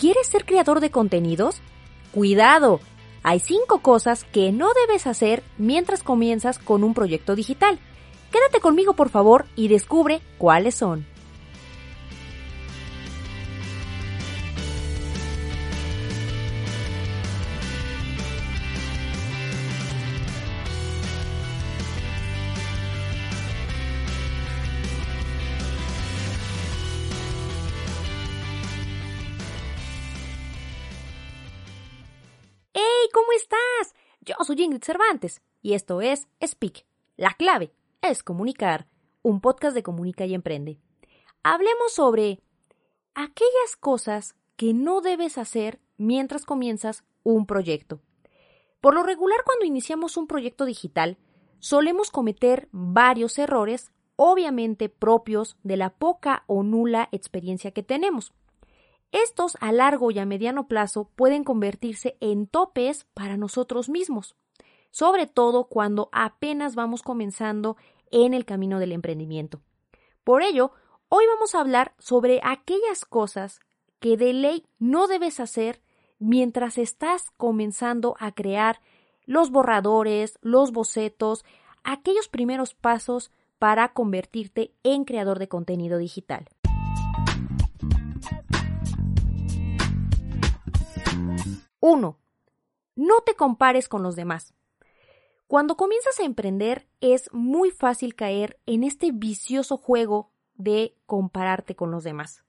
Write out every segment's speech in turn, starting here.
¿Quieres ser creador de contenidos? Cuidado, hay cinco cosas que no debes hacer mientras comienzas con un proyecto digital. Quédate conmigo por favor y descubre cuáles son. Yo soy Ingrid Cervantes y esto es Speak. La clave es comunicar, un podcast de Comunica y Emprende. Hablemos sobre aquellas cosas que no debes hacer mientras comienzas un proyecto. Por lo regular, cuando iniciamos un proyecto digital, solemos cometer varios errores, obviamente propios de la poca o nula experiencia que tenemos. Estos a largo y a mediano plazo pueden convertirse en topes para nosotros mismos, sobre todo cuando apenas vamos comenzando en el camino del emprendimiento. Por ello, hoy vamos a hablar sobre aquellas cosas que de ley no debes hacer mientras estás comenzando a crear los borradores, los bocetos, aquellos primeros pasos para convertirte en creador de contenido digital. 1. No te compares con los demás. Cuando comienzas a emprender es muy fácil caer en este vicioso juego de compararte con los demás.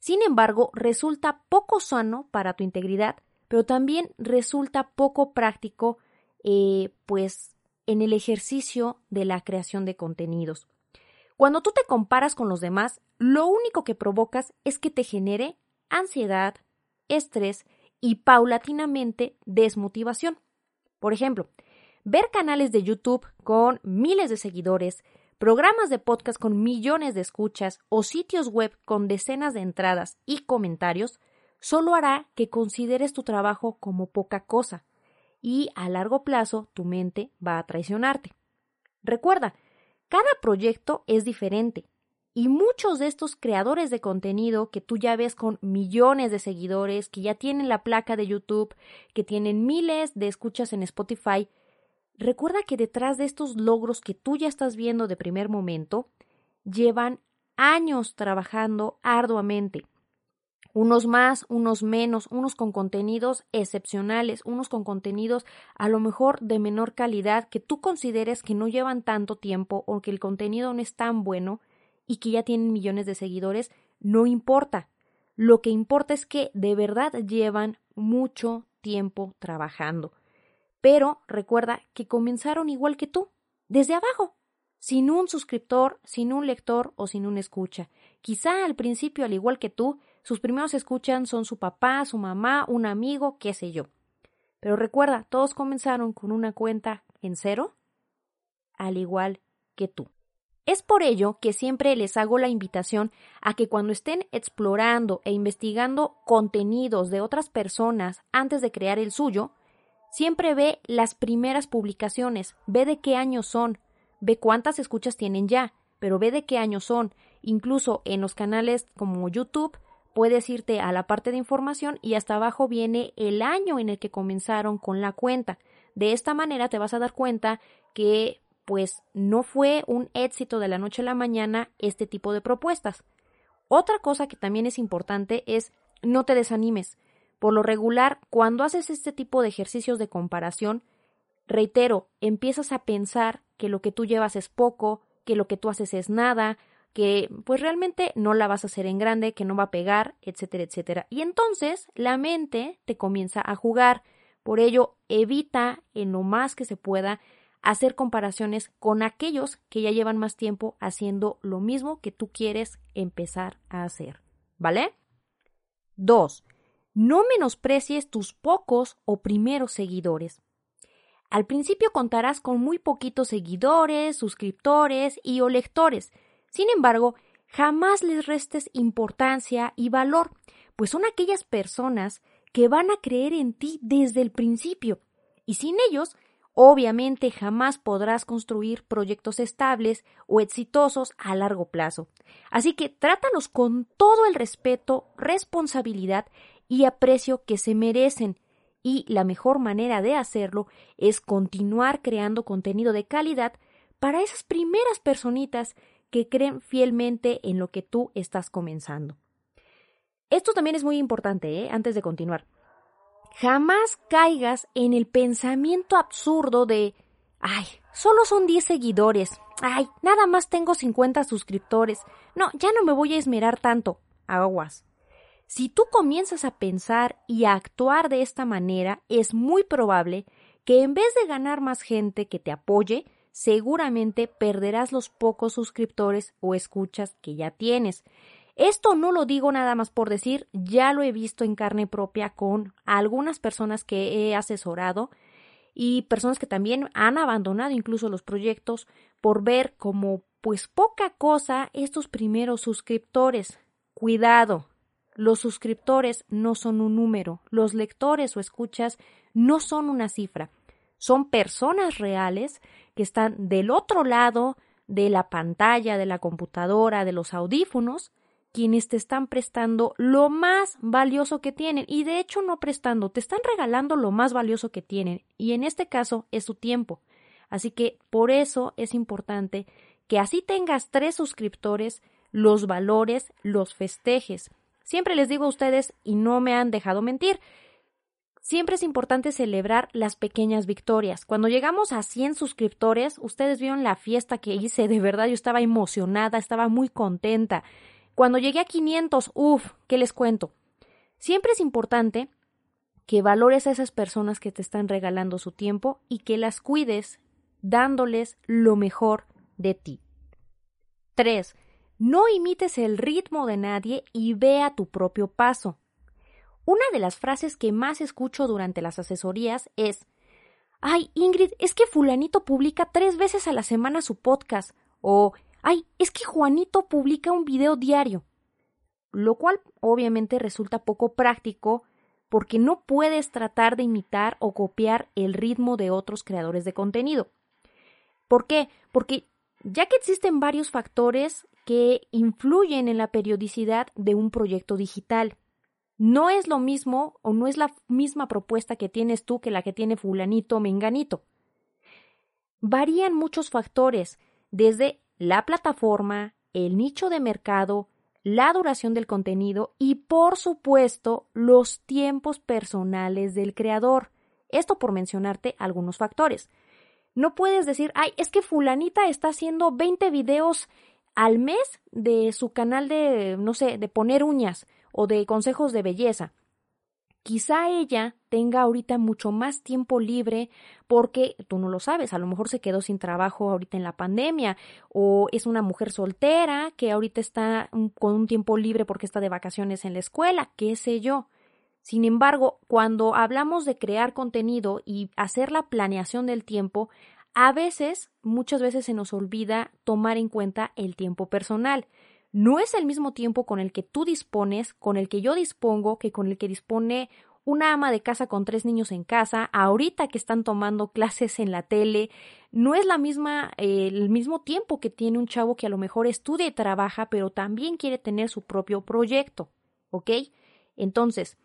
Sin embargo, resulta poco sano para tu integridad, pero también resulta poco práctico, eh, pues, en el ejercicio de la creación de contenidos. Cuando tú te comparas con los demás, lo único que provocas es que te genere ansiedad, estrés y paulatinamente desmotivación. Por ejemplo, ver canales de YouTube con miles de seguidores, programas de podcast con millones de escuchas o sitios web con decenas de entradas y comentarios solo hará que consideres tu trabajo como poca cosa y a largo plazo tu mente va a traicionarte. Recuerda, cada proyecto es diferente y muchos de estos creadores de contenido que tú ya ves con millones de seguidores, que ya tienen la placa de YouTube, que tienen miles de escuchas en Spotify, recuerda que detrás de estos logros que tú ya estás viendo de primer momento, llevan años trabajando arduamente. Unos más, unos menos, unos con contenidos excepcionales, unos con contenidos a lo mejor de menor calidad que tú consideres que no llevan tanto tiempo o que el contenido no es tan bueno, y que ya tienen millones de seguidores, no importa. Lo que importa es que de verdad llevan mucho tiempo trabajando. Pero recuerda que comenzaron igual que tú, desde abajo, sin un suscriptor, sin un lector o sin un escucha. Quizá al principio, al igual que tú, sus primeros escuchan son su papá, su mamá, un amigo, qué sé yo. Pero recuerda, todos comenzaron con una cuenta en cero, al igual que tú. Es por ello que siempre les hago la invitación a que cuando estén explorando e investigando contenidos de otras personas antes de crear el suyo, siempre ve las primeras publicaciones, ve de qué año son, ve cuántas escuchas tienen ya, pero ve de qué año son. Incluso en los canales como YouTube puedes irte a la parte de información y hasta abajo viene el año en el que comenzaron con la cuenta. De esta manera te vas a dar cuenta que pues no fue un éxito de la noche a la mañana este tipo de propuestas. Otra cosa que también es importante es no te desanimes. Por lo regular, cuando haces este tipo de ejercicios de comparación, reitero, empiezas a pensar que lo que tú llevas es poco, que lo que tú haces es nada, que pues realmente no la vas a hacer en grande, que no va a pegar, etcétera, etcétera. Y entonces la mente te comienza a jugar. Por ello, evita en lo más que se pueda hacer comparaciones con aquellos que ya llevan más tiempo haciendo lo mismo que tú quieres empezar a hacer. ¿Vale? 2. No menosprecies tus pocos o primeros seguidores. Al principio contarás con muy poquitos seguidores, suscriptores y o lectores. Sin embargo, jamás les restes importancia y valor, pues son aquellas personas que van a creer en ti desde el principio, y sin ellos Obviamente jamás podrás construir proyectos estables o exitosos a largo plazo. Así que trátalos con todo el respeto, responsabilidad y aprecio que se merecen. Y la mejor manera de hacerlo es continuar creando contenido de calidad para esas primeras personitas que creen fielmente en lo que tú estás comenzando. Esto también es muy importante, ¿eh? antes de continuar. Jamás caigas en el pensamiento absurdo de, ay, solo son 10 seguidores, ay, nada más tengo 50 suscriptores, no, ya no me voy a esmerar tanto, aguas. Si tú comienzas a pensar y a actuar de esta manera, es muy probable que en vez de ganar más gente que te apoye, seguramente perderás los pocos suscriptores o escuchas que ya tienes. Esto no lo digo nada más por decir, ya lo he visto en carne propia con algunas personas que he asesorado y personas que también han abandonado incluso los proyectos por ver como pues poca cosa estos primeros suscriptores. Cuidado, los suscriptores no son un número, los lectores o escuchas no son una cifra, son personas reales que están del otro lado de la pantalla, de la computadora, de los audífonos, quienes te están prestando lo más valioso que tienen. Y de hecho no prestando, te están regalando lo más valioso que tienen. Y en este caso es su tiempo. Así que por eso es importante que así tengas tres suscriptores, los valores, los festejes. Siempre les digo a ustedes, y no me han dejado mentir, Siempre es importante celebrar las pequeñas victorias. Cuando llegamos a 100 suscriptores, ustedes vieron la fiesta que hice, de verdad yo estaba emocionada, estaba muy contenta. Cuando llegué a 500, uff, ¿qué les cuento? Siempre es importante que valores a esas personas que te están regalando su tiempo y que las cuides dándoles lo mejor de ti. 3. No imites el ritmo de nadie y ve a tu propio paso. Una de las frases que más escucho durante las asesorías es Ay, Ingrid, es que fulanito publica tres veces a la semana su podcast. O Ay, es que Juanito publica un video diario. Lo cual obviamente resulta poco práctico porque no puedes tratar de imitar o copiar el ritmo de otros creadores de contenido. ¿Por qué? Porque ya que existen varios factores que influyen en la periodicidad de un proyecto digital. No es lo mismo o no es la misma propuesta que tienes tú que la que tiene fulanito o menganito. Varían muchos factores, desde la plataforma, el nicho de mercado, la duración del contenido y, por supuesto, los tiempos personales del creador. Esto por mencionarte algunos factores. No puedes decir, ay, es que fulanita está haciendo 20 videos al mes de su canal de, no sé, de poner uñas o de consejos de belleza. Quizá ella tenga ahorita mucho más tiempo libre porque tú no lo sabes, a lo mejor se quedó sin trabajo ahorita en la pandemia o es una mujer soltera que ahorita está con un tiempo libre porque está de vacaciones en la escuela, qué sé yo. Sin embargo, cuando hablamos de crear contenido y hacer la planeación del tiempo, a veces, muchas veces se nos olvida tomar en cuenta el tiempo personal. No es el mismo tiempo con el que tú dispones, con el que yo dispongo, que con el que dispone una ama de casa con tres niños en casa, ahorita que están tomando clases en la tele, no es la misma, eh, el mismo tiempo que tiene un chavo que a lo mejor estudia y trabaja, pero también quiere tener su propio proyecto, ¿ok? Entonces,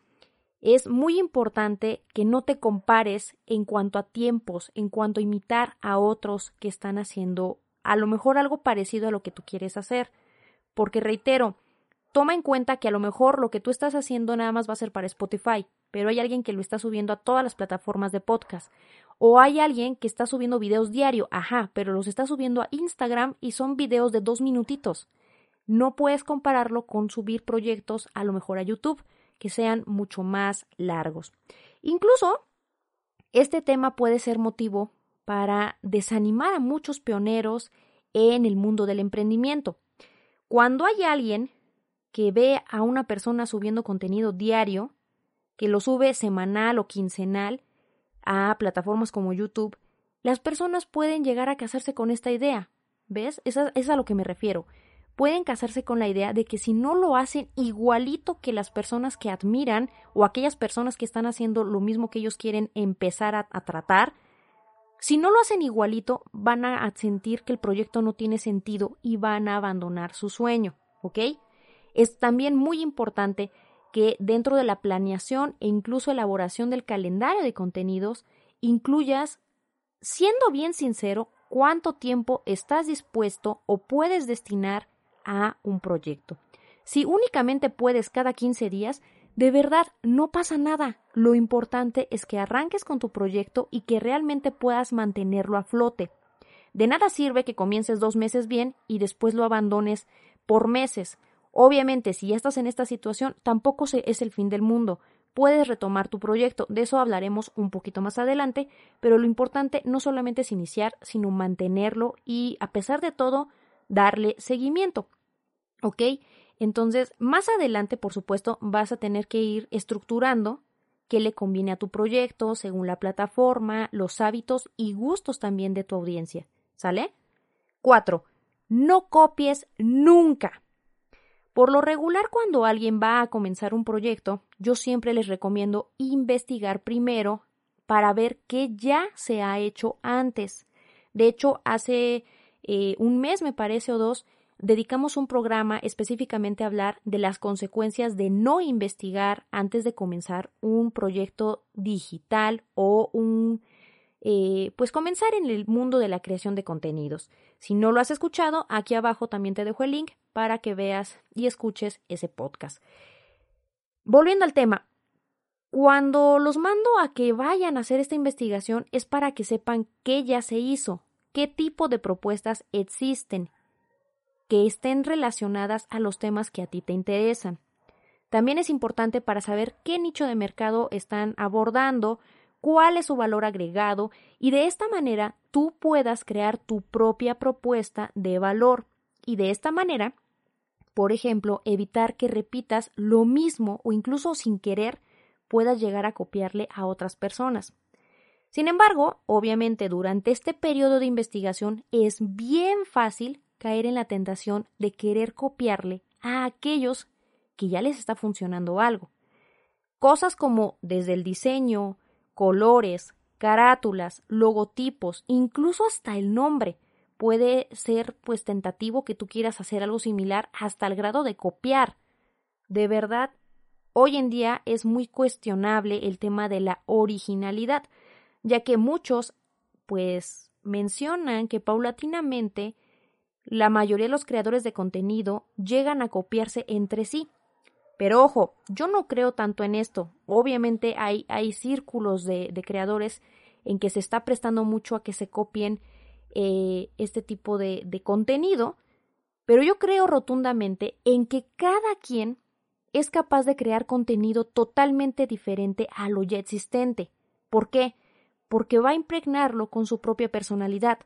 es muy importante que no te compares en cuanto a tiempos, en cuanto a imitar a otros que están haciendo a lo mejor algo parecido a lo que tú quieres hacer. Porque reitero, toma en cuenta que a lo mejor lo que tú estás haciendo nada más va a ser para Spotify, pero hay alguien que lo está subiendo a todas las plataformas de podcast. O hay alguien que está subiendo videos diario, ajá, pero los está subiendo a Instagram y son videos de dos minutitos. No puedes compararlo con subir proyectos a lo mejor a YouTube que sean mucho más largos. Incluso, este tema puede ser motivo para desanimar a muchos pioneros en el mundo del emprendimiento. Cuando hay alguien que ve a una persona subiendo contenido diario, que lo sube semanal o quincenal a plataformas como YouTube, las personas pueden llegar a casarse con esta idea. ¿Ves? Es es a lo que me refiero pueden casarse con la idea de que si no lo hacen igualito que las personas que admiran o aquellas personas que están haciendo lo mismo que ellos quieren empezar a, tratar, si no lo hacen igualito, van a sentir que el proyecto no tiene sentido y van a abandonar su sueño, ¿ok? Es también muy importante que dentro de la planeación e incluso elaboración del calendario de contenidos incluyas, siendo bien sincero, cuánto tiempo estás dispuesto o puedes destinar a un proyecto. Si únicamente puedes cada 15 días, de verdad no pasa nada. Lo importante es que arranques con tu proyecto y que realmente puedas mantenerlo a flote. De nada sirve que comiences dos meses bien y después lo abandones por meses. Obviamente, si ya estás en esta situación, tampoco es el fin del mundo. Puedes retomar tu proyecto, de eso hablaremos un poquito más adelante, pero lo importante no solamente es iniciar, sino mantenerlo y, a pesar de todo, darle seguimiento. ¿Ok? Entonces, más adelante, por supuesto, vas a tener que ir estructurando qué le conviene a tu proyecto según la plataforma, los hábitos y gustos también de tu audiencia. ¿Sale? 4. No copies nunca. Por lo regular, cuando alguien va a comenzar un proyecto, yo siempre les recomiendo investigar primero para ver qué ya se ha hecho antes. De hecho, hace eh, un mes, me parece, o dos, dedicamos un programa específicamente a hablar de las consecuencias de no investigar antes de comenzar un proyecto digital o un eh, pues comenzar en el mundo de la creación de contenidos. Si no lo has escuchado, aquí abajo también te dejo el link para que veas y escuches ese podcast. Volviendo al tema, cuando los mando a que vayan a hacer esta investigación es para que sepan qué ya se hizo, qué tipo de propuestas existen, que estén relacionadas a los temas que a ti te interesan. También es importante para saber qué nicho de mercado están abordando, cuál es su valor agregado y de esta manera tú puedas crear tu propia propuesta de valor y de esta manera, por ejemplo, evitar que repitas lo mismo o incluso sin querer puedas llegar a copiarle a otras personas. Sin embargo, obviamente durante este periodo de investigación es bien fácil caer en la tentación de querer copiarle a aquellos que ya les está funcionando algo. Cosas como desde el diseño, colores, carátulas, logotipos, incluso hasta el nombre. Puede ser pues tentativo que tú quieras hacer algo similar hasta el grado de copiar. De verdad, hoy en día es muy cuestionable el tema de la originalidad, ya que muchos pues mencionan que paulatinamente la mayoría de los creadores de contenido llegan a copiarse entre sí. Pero ojo, yo no creo tanto en esto. Obviamente hay, hay círculos de, de creadores en que se está prestando mucho a que se copien eh, este tipo de, de contenido, pero yo creo rotundamente en que cada quien es capaz de crear contenido totalmente diferente a lo ya existente. ¿Por qué? Porque va a impregnarlo con su propia personalidad,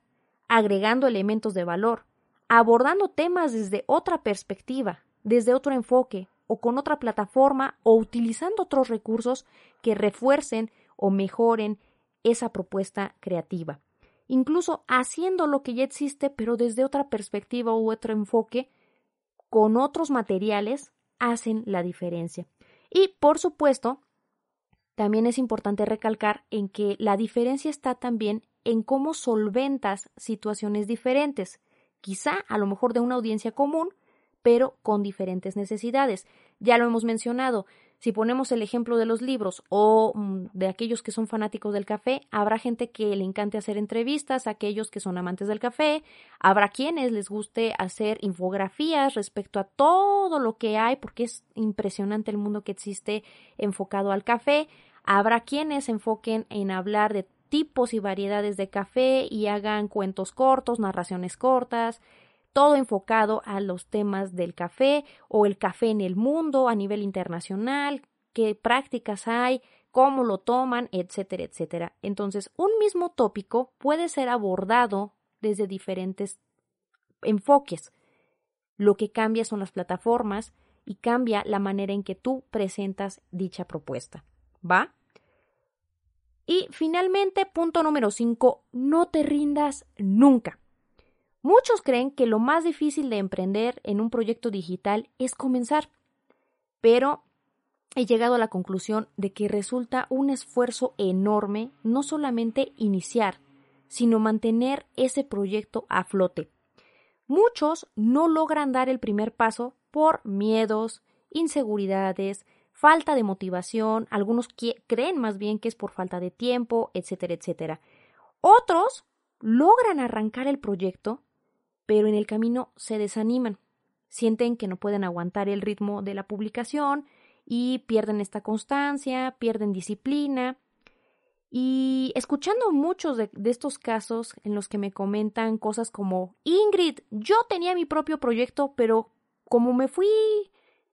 agregando elementos de valor, abordando temas desde otra perspectiva, desde otro enfoque, o con otra plataforma o utilizando otros recursos que refuercen o mejoren esa propuesta creativa. Incluso haciendo lo que ya existe, pero desde otra perspectiva u otro enfoque, con otros materiales, hacen la diferencia. Y, por supuesto, también es importante recalcar en que la diferencia está también en cómo solventas situaciones diferentes, quizá a lo mejor de una audiencia común, pero con diferentes necesidades. Ya lo hemos mencionado, si ponemos el ejemplo de los libros o mm, de aquellos que son fanáticos del café, habrá gente que le encante hacer entrevistas, aquellos que son amantes del café, habrá quienes les guste hacer infografías respecto a todo lo que hay, porque es impresionante el mundo que existe enfocado al café, habrá quienes se enfoquen en hablar de tipos y variedades de café y hagan cuentos cortos, narraciones cortas, todo enfocado a los temas del café o el café en el mundo a nivel internacional, qué prácticas hay, cómo lo toman, etcétera, etcétera. Entonces, un mismo tópico puede ser abordado desde diferentes enfoques. Lo que cambia son las plataformas y cambia la manera en que tú presentas dicha propuesta. ¿Va? Y finalmente, punto número 5, no te rindas nunca. Muchos creen que lo más difícil de emprender en un proyecto digital es comenzar, pero he llegado a la conclusión de que resulta un esfuerzo enorme no solamente iniciar, sino mantener ese proyecto a flote. Muchos no logran dar el primer paso por miedos, inseguridades, falta de motivación, algunos creen más bien que es por falta de tiempo, etcétera, etcétera. Otros logran arrancar el proyecto, pero en el camino se desaniman, sienten que no pueden aguantar el ritmo de la publicación y pierden esta constancia, pierden disciplina. Y escuchando muchos de, estos casos en los que me comentan cosas como Ingrid, yo tenía mi propio proyecto, pero como me fui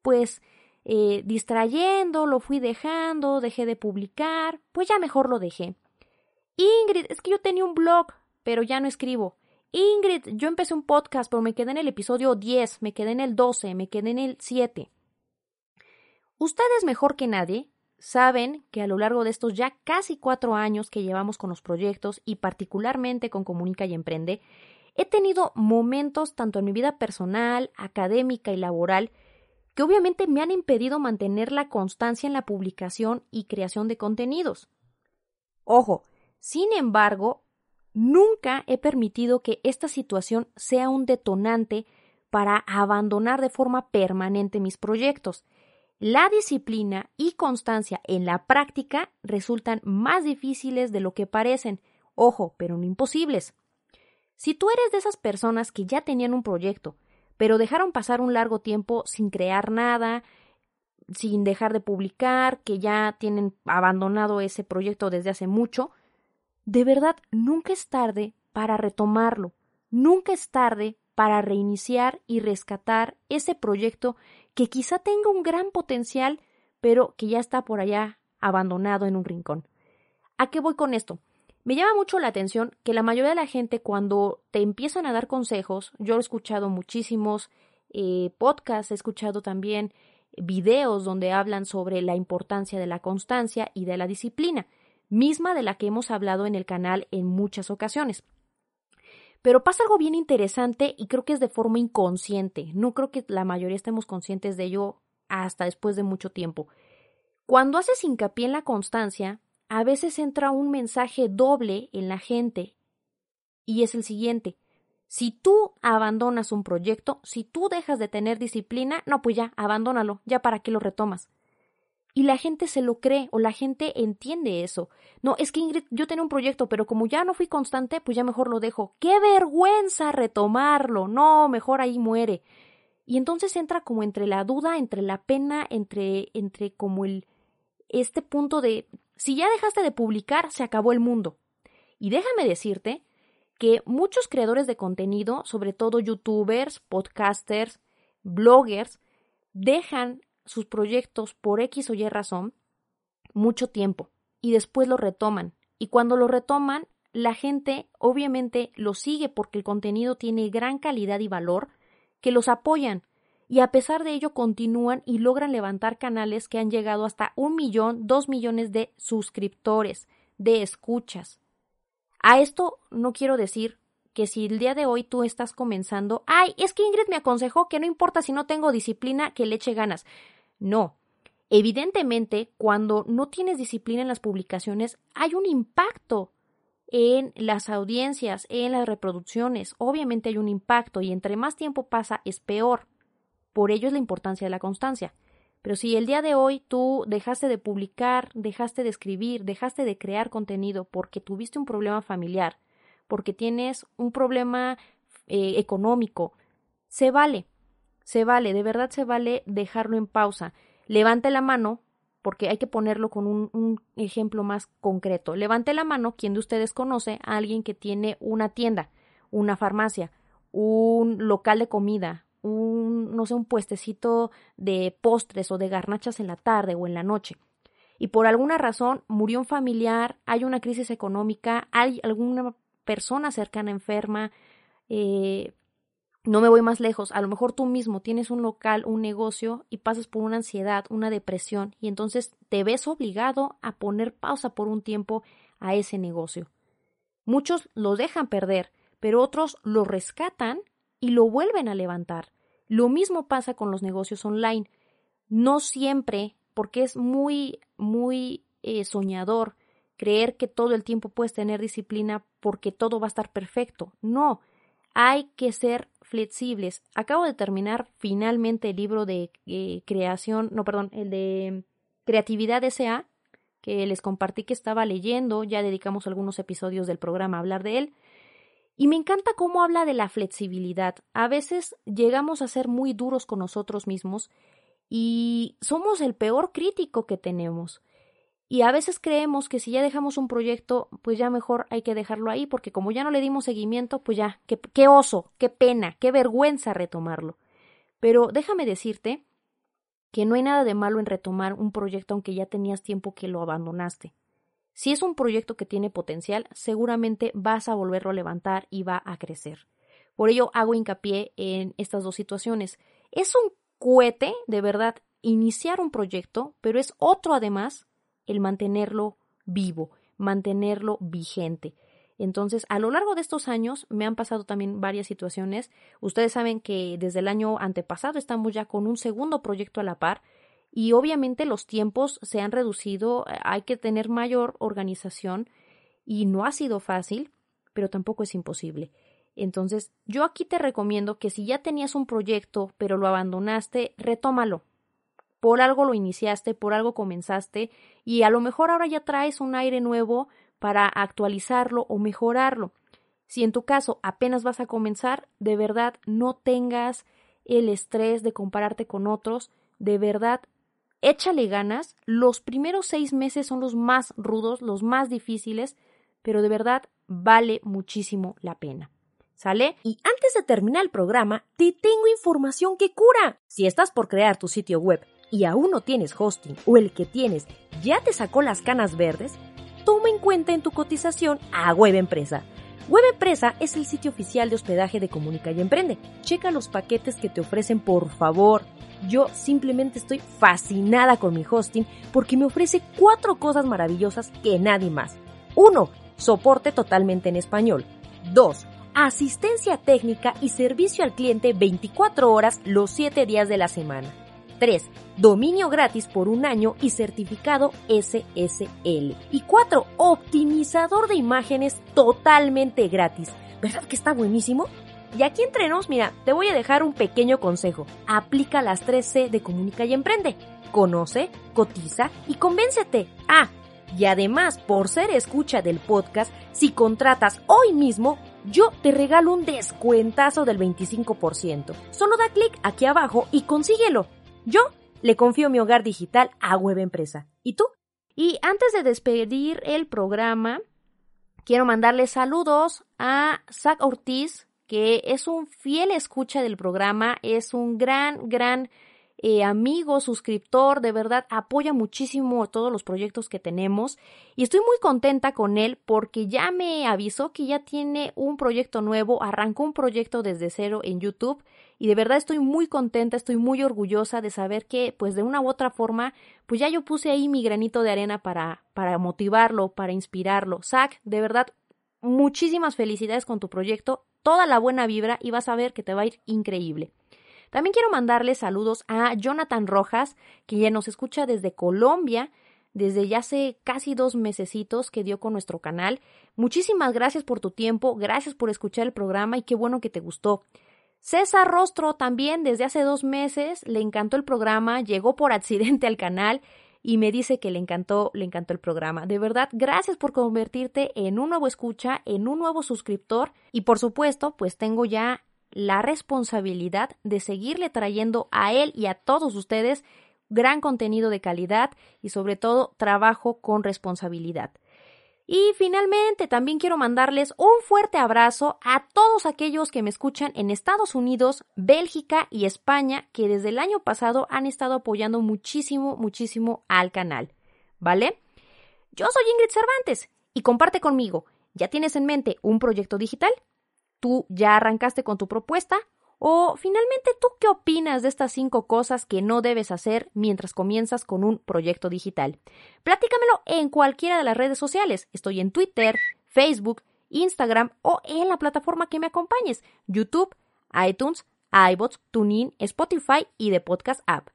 pues eh, distrayendo, lo fui dejando, dejé de publicar, pues ya mejor lo dejé. Ingrid, es que yo tenía un blog, pero ya no escribo. Ingrid, yo empecé un podcast, pero me quedé en el episodio 10, me quedé en el 12, me quedé en el 7. Ustedes mejor que nadie saben que a lo largo de estos ya casi cuatro años que llevamos con los proyectos y particularmente con Comunica y Emprende, he tenido momentos tanto en mi vida personal, académica y laboral que obviamente me han impedido mantener la constancia en la publicación y creación de contenidos. Ojo, sin embargo, nunca he permitido que esta situación sea un detonante para abandonar de forma permanente mis proyectos. La disciplina y constancia en la práctica resultan más difíciles de lo que parecen, ojo, pero no imposibles. Si tú eres de esas personas que ya tenían un proyecto, pero dejaron pasar un largo tiempo sin crear nada, sin dejar de publicar, que ya tienen abandonado ese proyecto desde hace mucho, de verdad nunca es tarde para retomarlo, nunca es tarde para reiniciar y rescatar ese proyecto que quizá tenga un gran potencial, pero que ya está por allá abandonado en un rincón. ¿A qué voy con esto? Me llama mucho la atención que la mayoría de la gente cuando te empiezan a dar consejos, yo he escuchado muchísimos eh, podcasts, he escuchado también videos donde hablan sobre la importancia de la constancia y de la disciplina, misma de la que hemos hablado en el canal en muchas ocasiones. Pero pasa algo bien interesante y creo que es de forma inconsciente. No creo que la mayoría estemos conscientes de ello hasta después de mucho tiempo. Cuando haces hincapié en la constancia, a veces entra un mensaje doble en la gente y es el siguiente. Si tú abandonas un proyecto, si tú dejas de tener disciplina, no, pues ya, abandónalo, ya para qué lo retomas. Y la gente se lo cree o la gente entiende eso. No, es que Ingrid, yo tenía un proyecto, pero como ya no fui constante, pues ya mejor lo dejo. ¡Qué vergüenza retomarlo! No, mejor ahí muere. Y entonces entra como entre la duda, entre la pena, entre, entre como el, este punto de, si ya dejaste de publicar, se acabó el mundo. Y déjame decirte que muchos creadores de contenido, sobre todo youtubers, podcasters, bloggers, dejan sus proyectos por X o Y razón mucho tiempo y después lo retoman. Y cuando lo retoman, la gente obviamente lo sigue porque el contenido tiene gran calidad y valor, que los apoyan y a pesar de ello continúan y logran levantar canales que han llegado hasta un millón, dos millones de suscriptores, de escuchas. A esto no quiero decir que si el día de hoy tú estás comenzando, ay, es que Ingrid me aconsejó que no importa si no tengo disciplina, que le eche ganas. No. Evidentemente, cuando no tienes disciplina en las publicaciones, hay un impacto en las audiencias, en las reproducciones. Obviamente hay un impacto y entre más tiempo pasa es peor. Por ello es la importancia de la constancia. Pero si el día de hoy tú dejaste de publicar, dejaste de escribir, dejaste de crear contenido porque tuviste un problema familiar, porque tienes un problema eh, económico, se vale, se vale, de verdad se vale dejarlo en pausa. Levante la mano, porque hay que ponerlo con un, un ejemplo más concreto. Levante la mano quien de ustedes conoce a alguien que tiene una tienda, una farmacia, un local de comida, un, no sé, un puestecito de postres o de garnachas en la tarde o en la noche y por alguna razón murió un familiar, hay una crisis económica, hay alguna persona cercana enferma, eh, no me voy más lejos, a lo mejor tú mismo tienes un local, un negocio y pasas por una ansiedad, una depresión y entonces te ves obligado a poner pausa por un tiempo a ese negocio. Muchos lo dejan perder, pero otros lo rescatan y lo vuelven a levantar. Lo mismo pasa con los negocios online. No siempre, porque es muy, muy eh, soñador creer que todo el tiempo puedes tener disciplina porque todo va a estar perfecto. No, hay que ser flexibles. Acabo de terminar finalmente el libro de eh, creación, no, perdón, el de Creatividad S.A., que les compartí que estaba leyendo, ya dedicamos algunos episodios del programa a hablar de él. Y me encanta cómo habla de la flexibilidad. A veces llegamos a ser muy duros con nosotros mismos y somos el peor crítico que tenemos. Y a veces creemos que si ya dejamos un proyecto, pues ya mejor hay que dejarlo ahí, porque como ya no le dimos seguimiento, pues ya, qué, qué oso, qué pena, qué vergüenza retomarlo. Pero déjame decirte que no hay nada de malo en retomar un proyecto aunque ya tenías tiempo que lo abandonaste. Si es un proyecto que tiene potencial, seguramente vas a volverlo a levantar y va a crecer. Por ello hago hincapié en estas dos situaciones. Es un cohete, de verdad, iniciar un proyecto, pero es otro además el mantenerlo vivo, mantenerlo vigente. Entonces, a lo largo de estos años me han pasado también varias situaciones. Ustedes saben que desde el año antepasado estamos ya con un segundo proyecto a la par y obviamente los tiempos se han reducido, hay que tener mayor organización y no ha sido fácil, pero tampoco es imposible. Entonces, yo aquí te recomiendo que si ya tenías un proyecto pero lo abandonaste, retómalo. Por algo lo iniciaste, por algo comenzaste y a lo mejor ahora ya traes un aire nuevo para actualizarlo o mejorarlo. Si en tu caso apenas vas a comenzar, de verdad no tengas el estrés de compararte con otros, de verdad échale ganas. Los primeros seis meses son los más rudos, los más difíciles, pero de verdad vale muchísimo la pena. ¿Sale? Y antes de terminar el programa, te tengo información que cura. Si estás por crear tu sitio web y aún no tienes hosting o el que tienes ya te sacó las canas verdes, toma en cuenta en tu cotización a Web Empresa. Web Empresa es el sitio oficial de hospedaje de Comunica y Emprende. Checa los paquetes que te ofrecen, por favor. Yo simplemente estoy fascinada con mi hosting porque me ofrece cuatro cosas maravillosas que nadie más. 1. Soporte totalmente en español. 2. Asistencia técnica y servicio al cliente 24 horas los 7 días de la semana. 3. Dominio gratis por un año y certificado SSL. Y 4. Optimizador de imágenes totalmente gratis. ¿Verdad que está buenísimo? Y aquí entre nos, mira, te voy a dejar un pequeño consejo. Aplica las 3C de Comunica y Emprende. Conoce, cotiza y convéncete. Ah, y además, por ser escucha del podcast, si contratas hoy mismo, yo te regalo un descuentazo del 25%. Solo da clic aquí abajo y consíguelo. Yo le confío mi hogar digital a Web Empresa. ¿Y tú? Y antes de despedir el programa, quiero mandarle saludos a Zach Ortiz, que es un fiel escucha del programa, es un gran, gran eh, amigo, suscriptor, de verdad apoya muchísimo todos los proyectos que tenemos y estoy muy contenta con él porque ya me avisó que ya tiene un proyecto nuevo, arrancó un proyecto desde cero en YouTube y de verdad estoy muy contenta, estoy muy orgullosa de saber que pues de una u otra forma pues ya yo puse ahí mi granito de arena para, para motivarlo, para inspirarlo. Zach, de verdad muchísimas felicidades con tu proyecto, toda la buena vibra y vas a ver que te va a ir increíble. También quiero mandarle saludos a Jonathan Rojas, que ya nos escucha desde Colombia, desde ya hace casi dos mesecitos que dio con nuestro canal. Muchísimas gracias por tu tiempo, gracias por escuchar el programa y qué bueno que te gustó. César Rostro también desde hace dos meses le encantó el programa, llegó por accidente al canal y me dice que le encantó, le encantó el programa. De verdad, gracias por convertirte en un nuevo escucha, en un nuevo suscriptor y por supuesto, pues tengo ya la responsabilidad de seguirle trayendo a él y a todos ustedes gran contenido de calidad y sobre todo trabajo con responsabilidad. Y finalmente también quiero mandarles un fuerte abrazo a todos aquellos que me escuchan en Estados Unidos, Bélgica y España que desde el año pasado han estado apoyando muchísimo, muchísimo al canal. ¿Vale? Yo soy Ingrid Cervantes y comparte conmigo. ¿Ya tienes en mente un proyecto digital? ¿Tú ya arrancaste con tu propuesta? ¿O finalmente tú qué opinas de estas cinco cosas que no debes hacer mientras comienzas con un proyecto digital? Platícamelo en cualquiera de las redes sociales. Estoy en Twitter, Facebook, Instagram o en la plataforma que me acompañes, YouTube, iTunes, iBots, TuneIn, Spotify y de Podcast App.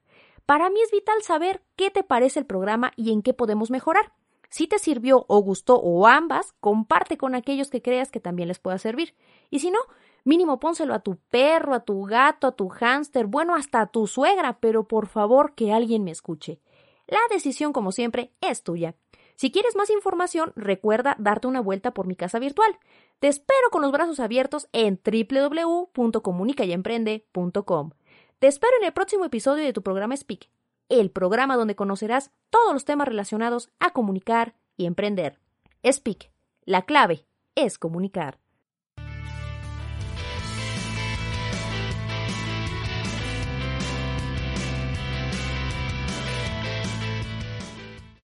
Para mí es vital saber qué te parece el programa y en qué podemos mejorar. Si te sirvió o gustó o ambas, comparte con aquellos que creas que también les pueda servir. Y si no, mínimo pónselo a tu perro, a tu gato, a tu hámster, bueno, hasta a tu suegra, pero por favor que alguien me escuche. La decisión, como siempre, es tuya. Si quieres más información, recuerda darte una vuelta por mi casa virtual. Te espero con los brazos abiertos en www.comunicayemprende.com. Te espero en el próximo episodio de tu programa Speak, el programa donde conocerás todos los temas relacionados a comunicar y emprender. Speak, la clave es comunicar.